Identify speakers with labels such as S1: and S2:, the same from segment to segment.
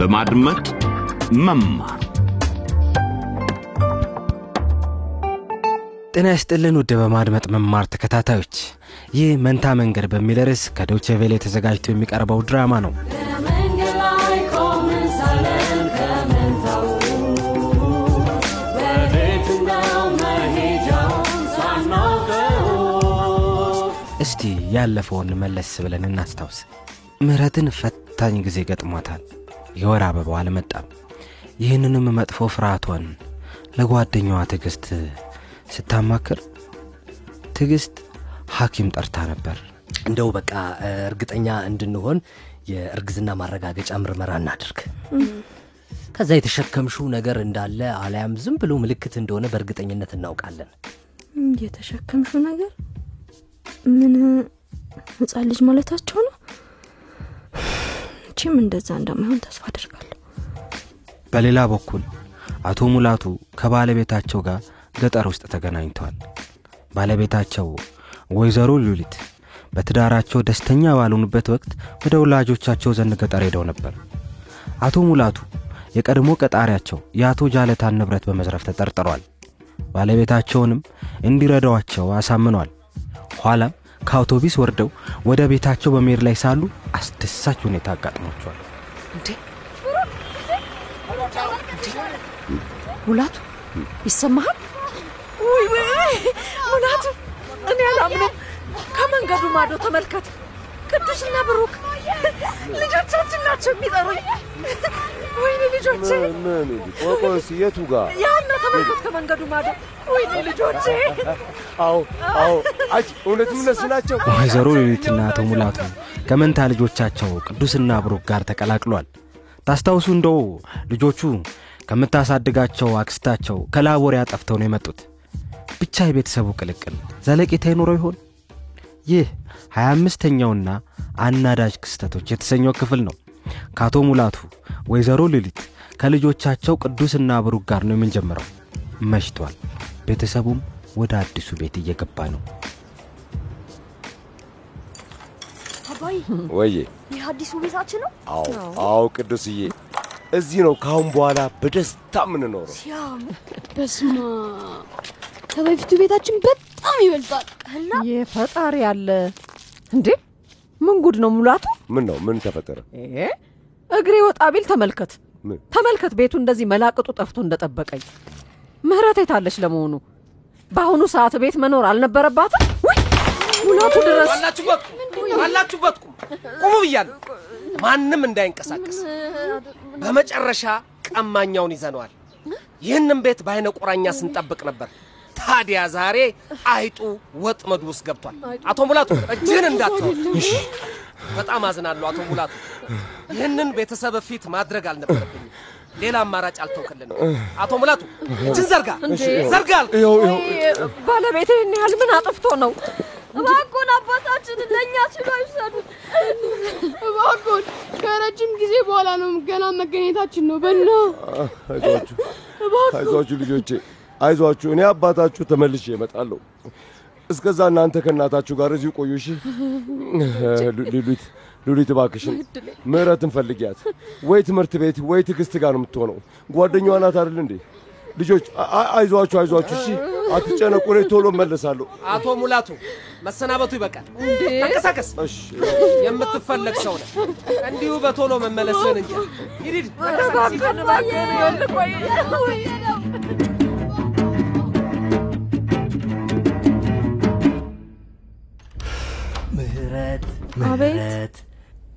S1: በማድመጥ መማር።
S2: ጤና ይስጥልን ውድ በማድመጥ መማር ተከታታዮች ይህ መንታ መንገድ በሚል ርዕስ ከዶቼ ቬሌ ተዘጋጅቶ የሚቀርበው ድራማ ነው። እስቲ ያለፈውን መለስ ብለን እናስታውስ። ምህረትን ፈታኝ ጊዜ ገጥሟታል የወር አበባው አልመጣም። ይህንንም መጥፎ ፍርሃቷን ለጓደኛዋ ትዕግስት ስታማክር ትዕግስት ሐኪም ጠርታ ነበር።
S3: እንደው በቃ እርግጠኛ እንድንሆን የእርግዝና ማረጋገጫ ምርመራ እናድርግ። ከዛ የተሸከምሽው ነገር እንዳለ አሊያም ዝም ብሎ ምልክት እንደሆነ በእርግጠኝነት እናውቃለን።
S4: የተሸከምሹ ነገር? ምን ህፃን ልጅ ማለታቸው ነው ቺም እንደዛ እንደማይሆን ተስፋ አደርጋለሁ።
S2: በሌላ በኩል አቶ ሙላቱ ከባለቤታቸው ጋር ገጠር ውስጥ ተገናኝተዋል። ባለቤታቸው ወይዘሮ ሉሊት በትዳራቸው ደስተኛ ባልሆኑበት ወቅት ወደ ወላጆቻቸው ዘንድ ገጠር ሄደው ነበር። አቶ ሙላቱ የቀድሞ ቀጣሪያቸው የአቶ ጃለታን ንብረት በመዝረፍ ተጠርጥሯል። ባለቤታቸውንም እንዲረዳዋቸው አሳምኗል። ኋላም ከአውቶቢስ ወርደው ወደ ቤታቸው በመሄድ ላይ ሳሉ አስደሳች ሁኔታ አጋጥሟቸዋል
S5: ሙላቱ ይሰማሃል? ውይ ውይ ሙላቱ፣ እኔ አላምነው። ከመንገዱ ማዶ ተመልከት፣ ቅዱስና ብሩክ ልጆቻችን ናቸው የሚጠሩኝ። ወይኔ ልጆቼ፣
S6: ቆቆስ የቱ ጋር?
S5: ያና ተመልከት፣ ከመንገዱ ማዶ። ወይኔ ልጆቼ፣
S6: አዎ አዎ። አጅ እውነትም እነሱ ናቸው።
S2: ወይዘሮ ሌሊትና አቶ ሙላቱ ከመንታ ልጆቻቸው ቅዱስና ብሩክ ጋር ተቀላቅሏል። ታስታውሱ እንደው ልጆቹ ከምታሳድጋቸው አክስታቸው ከላቦሪያ ጠፍተው ነው የመጡት። ብቻ የቤተሰቡ ቅልቅል ዘለቄታ ይኖረው ይሆን? ይህ 25ተኛውና አናዳጅ ክስተቶች የተሰኘው ክፍል ነው ከአቶ ሙላቱ ወይዘሮ ሌሊት ከልጆቻቸው ቅዱስና ብሩክ ጋር ነው የምንጀምረው። መሽቷል። ቤተሰቡም ወደ አዲሱ ቤት እየገባ ነው።
S7: አባይ
S6: ወዬ
S7: ይህ አዲሱ ቤታችን ነው?
S6: አዎ አዎ። ቅዱስዬ እዚህ ነው ከአሁን በኋላ በደስታ የምንኖረው።
S7: ሲያምር! በስማ ከበፊቱ ቤታችን በጣም ይበልጣል።
S5: የፈጣሪ ያለ እንዴ! ምን ጉድ ነው ሙላቱ?
S6: ምን ነው? ምን ተፈጠረ?
S5: እግሬ ወጣ ቢል ተመልከት። ተመልከት፣ ቤቱ እንደዚህ መላቅጡ ጠፍቶ እንደጠበቀኝ። ምህረት የታለች ለመሆኑ? በአሁኑ ሰዓት ቤት መኖር አልነበረባትም? ውይ! ሙላቱ ድረስ
S3: ባላችሁበት ቁሙ ብያለሁ። ማንም እንዳይንቀሳቀስ። በመጨረሻ ቀማኛውን ይዘነዋል። ይህንም ቤት በአይነ ቁራኛ ስንጠብቅ ነበር ታዲያ ዛሬ አይጡ ወጥመዱ ውስጥ ገብቷል። አቶ ሙላቱ እጅህን እንዳትሆን በጣም አዝናለሁ አቶ ሙላቱ። ይህንን ቤተሰብ ፊት ማድረግ አልነበረብኝም። ሌላ አማራጭ አልተውክልንም። አቶ ሙላቱ እጅን ዘርጋ ዘርጋ
S5: ባለቤቴ ይህን ያህል ምን አጥፍቶ ነው?
S7: እባክዎን አባታችንን ለእኛ ሲሉ አይውሰዱ
S8: እባክዎን ከረጅም ጊዜ በኋላ ነው ገና መገኘታችን ነው በና
S6: አይዟችሁ ልጆቼ አይዟችሁ እኔ አባታችሁ ተመልሼ እመጣለሁ እስከዛ እናንተ ከእናታችሁ ጋር እዚሁ ቆዩ እሺ ሉሊት ሉሊት እባክሽን ምህረትን ፈልጊያት ወይ ትምህርት ቤት ወይ ትዕግስት ጋር ነው የምትሆነው ጓደኛዋ ናት አይደል እንዴ ልጆች አይዟችሁ አይዟችሁ እሺ አትጨነቁ እኔ ቶሎ እመለሳለሁ
S3: አቶ ሙላቱ መሰናበቱ ይበቃል ተንቀሳቀስ
S6: እሺ
S3: የምትፈለግ ሰው ነህ እንዲሁ በቶሎ መመለስህን እንጂ ሂድ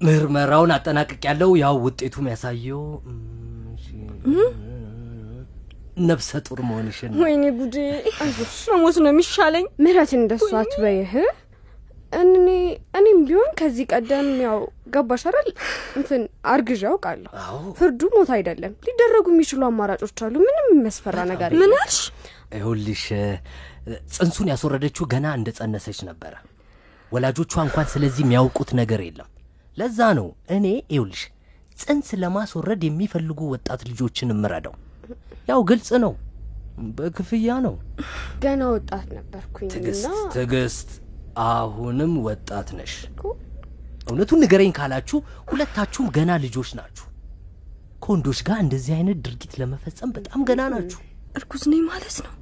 S3: ምርመራውን አጠናቅቅ ያለው ያው ውጤቱ የሚያሳየው ነፍሰ ጡር መሆንሽን ነው።
S4: ወይኔ ጉዴ! መሞት ነው የሚሻለኝ።
S8: ምህረት እንደሱ አትበይህ። እኔ እኔም ቢሆን ከዚህ ቀደም ያው ገባሽ አይደል? እንትን አርግዣ አውቃለሁ።
S3: አዎ።
S8: ፍርዱ ሞት አይደለም። ሊደረጉ የሚችሉ አማራጮች አሉ። ምንም የሚያስፈራ ነገር የለም።
S4: ምን አልሽ?
S3: ይኸውልሽ ጽንሱን ያስወረደችው ገና እንደ ጸነሰች ነበረ። ወላጆቿ እንኳን ስለዚህ የሚያውቁት ነገር የለም ለዛ ነው እኔ ይኸውልሽ ጽንስ ለማስወረድ የሚፈልጉ ወጣት ልጆችን እምረዳው ያው ግልጽ ነው በክፍያ ነው
S8: ገና ወጣት ነበርኩኝ
S3: ትዕግስት ትዕግስት አሁንም ወጣት ነሽ እውነቱን ንገረኝ ካላችሁ ሁለታችሁም ገና ልጆች ናችሁ
S9: ከወንዶች ጋር እንደዚህ አይነት ድርጊት ለመፈጸም በጣም ገና ናችሁ።
S4: እርጉዝ ነኝ ማለት ነው።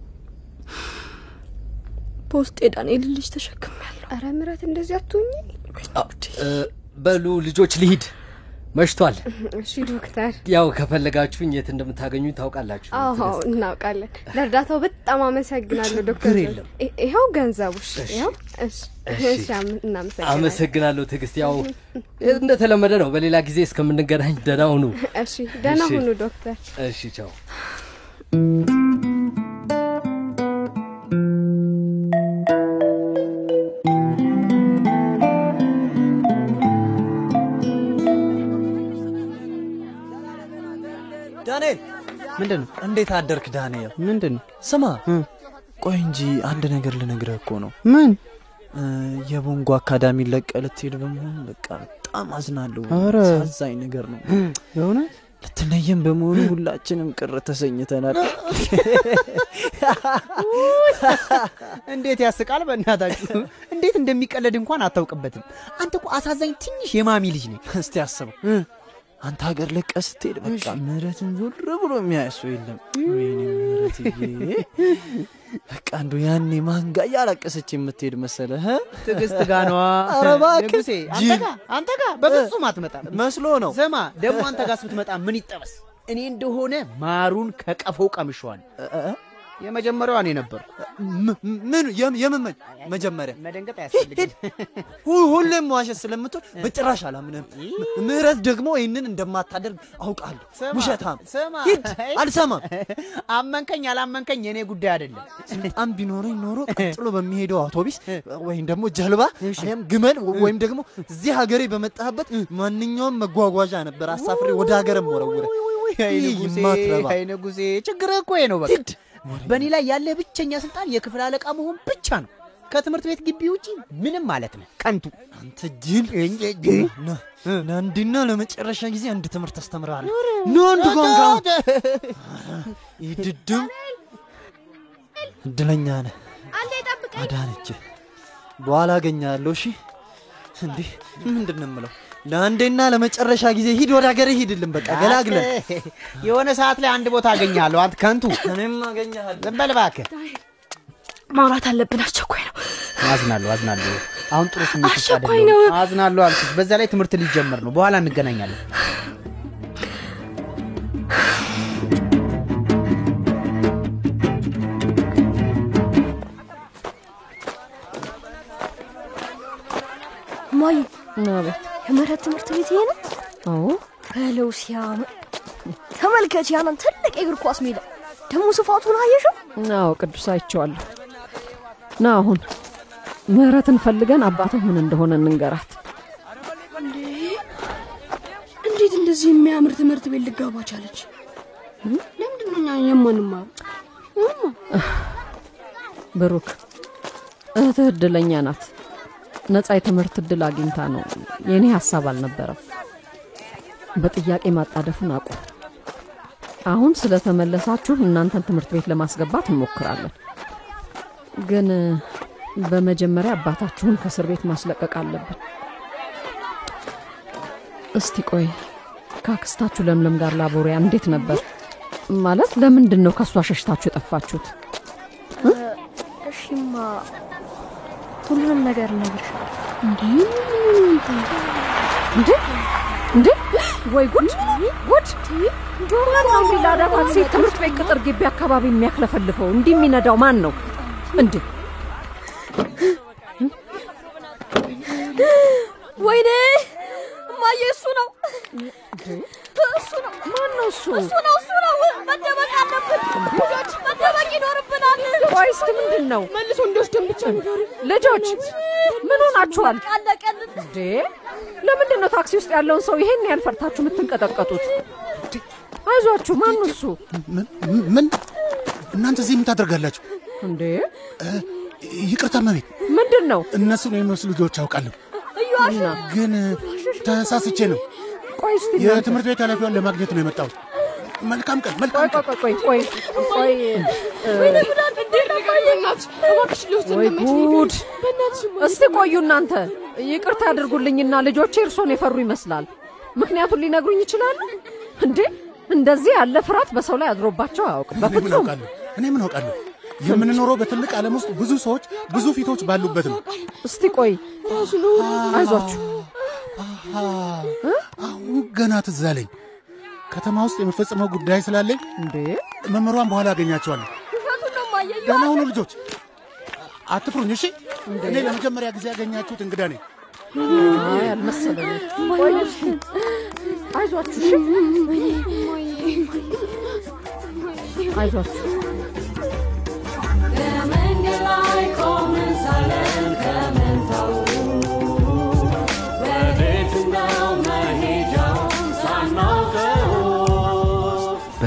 S4: በውስጥ የዳንኤል ልጅ ተሸክም ያለው።
S8: አረ ምረት እንደዚህ አትሁኝ።
S9: በሉ ልጆች ልሂድ፣ መሽቷል።
S8: እሺ ዶክተር።
S9: ያው ከፈለጋችሁኝ የት እንደምታገኙኝ ታውቃላችሁ።
S8: አዎ እናውቃለን። ለእርዳታው በጣም አመሰግናለሁ ዶክተር።
S9: የለም።
S8: ይኸው ገንዘቡሽ።
S9: አመሰግናለሁ ትዕግስት። ያው እንደተለመደ ነው። በሌላ ጊዜ እስከምንገናኝ ደህና ሁኑ።
S8: እሺ፣ ደህና ሁኑ ዶክተር።
S9: እሺ፣ ቻው።
S10: ምንድን ነው?
S11: እንዴት አደርክ ዳንኤል?
S10: ምንድን ነው?
S11: ስማ ቆይ እንጂ አንድ ነገር ልነግርህ እኮ ነው።
S10: ምን?
S11: የቦንጎ አካዳሚ ለቀ ልትሄድ በመሆን በቃ በጣም አዝናለሁ። አሳዛኝ ነገር ነው።
S10: የእውነት
S11: ልትለየን በመሆኑ ሁላችንም ቅር ተሰኝተናል።
S10: እንዴት ያስቃል! በእናታችሁ እንዴት እንደሚቀለድ እንኳን አታውቅበትም። አንተ እኮ አሳዛኝ ትንሽ የማሚ ልጅ ነህ።
S11: እስቲ አስበው አንተ ሀገር ለቀ ስትሄድ በቃ ምህረትን ዞር ብሎ የሚያይ ሰው የለም። ወይኔ በቃ እንዶ ያኔ ማንጋ እያለቀሰች የምትሄድ መሰለህ?
S10: ትዕግስት ጋ ነዋ።
S11: ኧረ እባክህ
S10: ንጉሴ፣ አንተ ጋ ጋ በፍጹም አትመጣም
S11: መስሎ ነው።
S10: ስማ ደግሞ አንተ ጋር ስትመጣ ምን ይጠበስ? እኔ እንደሆነ ማሩን ከቀፎው ቀምሸዋል። የመጀመሪያዋ እኔ ነበርኩ።
S11: ምን? የምን መጀመሪያ።
S10: መደንገጥ አያስፈልግም።
S11: ሁሌም ዋሸት ስለምትሆን በጭራሽ አላምንም። ምህረት ደግሞ ይህንን እንደማታደርግ አውቃለሁ። ውሸታም። ሂድ፣ አልሰማም።
S10: አመንከኝ አላመንከኝ የእኔ ጉዳይ አይደለም።
S11: ስልጣን ቢኖረኝ ኖሮ ቀጥሎ በሚሄደው አውቶቢስ ወይም ደግሞ ጀልባ አሊያም ግመል ወይም ደግሞ እዚህ ሀገሬ በመጣህበት ማንኛውም መጓጓዣ ነበር። አሳፍሬ ወደ ሀገርም ወረውረ የማትረባ።
S10: አይ ንጉሴ፣ ችግርህ እኮ ነው። በቃ በእኔ ላይ ያለ ብቸኛ ስልጣን የክፍል አለቃ መሆን ብቻ ነው። ከትምህርት ቤት ግቢ ውጪ ምንም ማለት ነው። ከንቱ
S11: አንተ ጅል ና- ለአንድና ለመጨረሻ ጊዜ አንድ ትምህርት አስተምርሃለሁ። ና አንድ ጓንጋ ይድድም እድለኛ ነህ አዳነች። በኋላ አገኛለሁ። እሺ እንዴ ምንድን ነው የምለው? ለአንዴና ለመጨረሻ ጊዜ ሂድ፣ ወደ ሀገር ሂድልን። በቃ ገላግለ
S10: የሆነ ሰዓት ላይ አንድ ቦታ አገኛለሁ። አንተ ከንቱ
S11: እኔም አገኛለሁ።
S10: ዝም በል እባክህ።
S4: ማውራት አለብን። አስቸኳይ ነው።
S10: አዝናለሁ አዝናለሁ። አሁን ጥሩ ስሜት
S4: አስቸኳይ ነው።
S10: አዝናለሁ አልኩሽ። በዛ ላይ ትምህርት ሊጀመር ነው። በኋላ እንገናኛለን።
S4: ማዩ
S5: አቤት።
S4: የምህረት ትምህርት ቤት ይሄ ነው?
S5: አዎ
S4: በለው ሲያምር። ተመልከች ያንን ትልቅ የእግር ኳስ ሜዳ ደግሞ ስፋቱን አየሽው?
S5: አዎ ቅዱስ አይቼዋለሁ። ና አሁን ምህረትን ፈልገን አባትህ ምን እንደሆነ እንንገራት።
S4: እንዴ እንዴት እንደዚህ የሚያምር ትምህርት ቤት ልጋባ ቻለች? ለምንድን ነው እኛ የማንማሩ?
S5: ብሩክ እህትህ እድለኛ ናት። ነጻ የትምህርት እድል አግኝታ ነው። የእኔ ሀሳብ አልነበረም። በጥያቄ ማጣደፉን አቁም። አሁን ስለተመለሳችሁ እናንተን ትምህርት ቤት ለማስገባት እንሞክራለን። ግን በመጀመሪያ አባታችሁን ከእስር ቤት ማስለቀቅ አለብን። እስቲ ቆይ ከአክስታችሁ ለምለም ጋር ላቦሪያ እንዴት ነበር? ማለት ለምንድን ነው ከእሷ ሸሽታችሁ የጠፋችሁት?
S4: ሁሉንም ነገር እነግርሻለሁ።
S5: እንዴ እንዴ እንዴ! ወይ ጉድ ጉድ! ማን ነው እንዲህ ላዳ ታክሲ ትምህርት ቤት ቅጥር ግቢ አካባቢ የሚያክለፈልፈው? እንዲህ የሚነዳው ማን ነው እንዴ?
S4: ወይኔ እማዬ፣ እሱ ነው እሱ ነው።
S5: ማን ነው እሱ?
S4: እሱ ነው እሱ ነው። መደበቅ አለብን መደበቅ ይኖርብናል።
S5: ቆይ እስቲ ምንድን ነው?
S4: መልሶ እንዲወስደን ብቻ ንገሩ።
S5: ልጆች ምን ሆናችኋል
S4: አለቀልን።
S5: እንዴ? ለምንድን ነው ታክሲ ውስጥ ያለውን ሰው ይሄን ያህል ፈርታችሁ የምትንቀጠቀጡት? አይዟችሁ፣ ማን ነው እሱ?
S12: ምን እናንተ እዚህ ምን ታደርጋላችሁ?
S5: እንዴ
S12: ይቅርታ መቤት፣
S5: ምንድን ነው?
S12: እነሱን የሚመስሉ ልጆች አውቃለሁ፣ ግን ተሳስቼ ነው።
S5: ቆይ እስቲ
S12: የትምህርት ቤት ኃላፊዋን ለማግኘት ነው የመጣሁት። መልካም ቀን፣ መልካም ቀን።
S5: ቆይ ቆይ ቆይ እ፣ ወይ ጉድ! እስቲ ቆዩ እናንተ። ይቅርታ ያድርጉልኝና ልጆቼ እርሶን የፈሩ ይመስላል። ምክንያቱን ሊነግሩኝ ይችላሉ እንዴ? እንደዚህ ያለ ፍርሃት በሰው ላይ አድሮባቸው አያውቅም በፍጹም።
S8: አውቃለሁ? እኔ ምን አውቃለሁ? የምንኖረው በትልቅ ዓለም ውስጥ ብዙ ሰዎች፣ ብዙ ፊቶች ባሉበት ነው።
S5: እስቲ ቆይ አይዟችሁ።
S8: አሁን ገና ትዝ አለኝ። ከተማ ውስጥ የምፈጽመው ጉዳይ ስላለኝ
S5: እንዴ
S8: መምህሯን በኋላ አገኛቸዋለሁ። ደህና ሁኑ ልጆች፣ አትፍሩኝ እሺ። እኔ ለመጀመሪያ ጊዜ ያገኛችሁት እንግዳ ነኝ።
S5: አልመሰለኝም። አይዟችሁ፣ አይዟችሁ።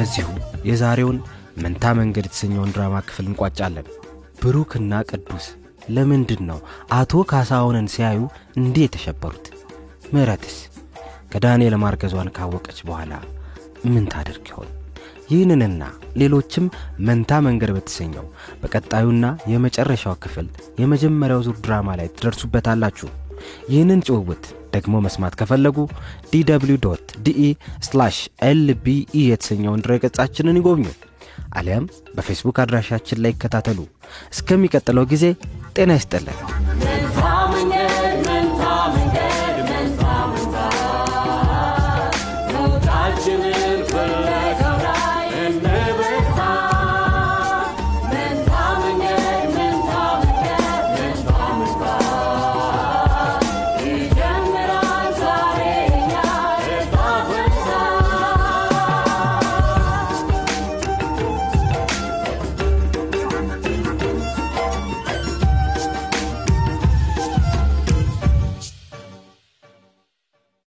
S2: በዚሁ የዛሬውን መንታ መንገድ የተሰኘውን ድራማ ክፍል እንቋጫለን። ብሩክና ቅዱስ ለምንድን ነው አቶ ካሳሁንን ሲያዩ እንዲህ የተሸበሩት? ምህረትስ ከዳንኤል ማርገዟን ካወቀች በኋላ ምን ታደርግ ይሆን? ይህንንና ሌሎችም መንታ መንገድ በተሰኘው በቀጣዩና የመጨረሻው ክፍል የመጀመሪያው ዙር ድራማ ላይ ትደርሱበታላችሁ። ይህንን ጭውውት ደግሞ መስማት ከፈለጉ DW DE LBE የተሰኘውን ድረገጻችንን ይጎብኙ፣ አሊያም በፌስቡክ አድራሻችን ላይ ይከታተሉ። እስከሚቀጥለው ጊዜ ጤና ይስጥልን።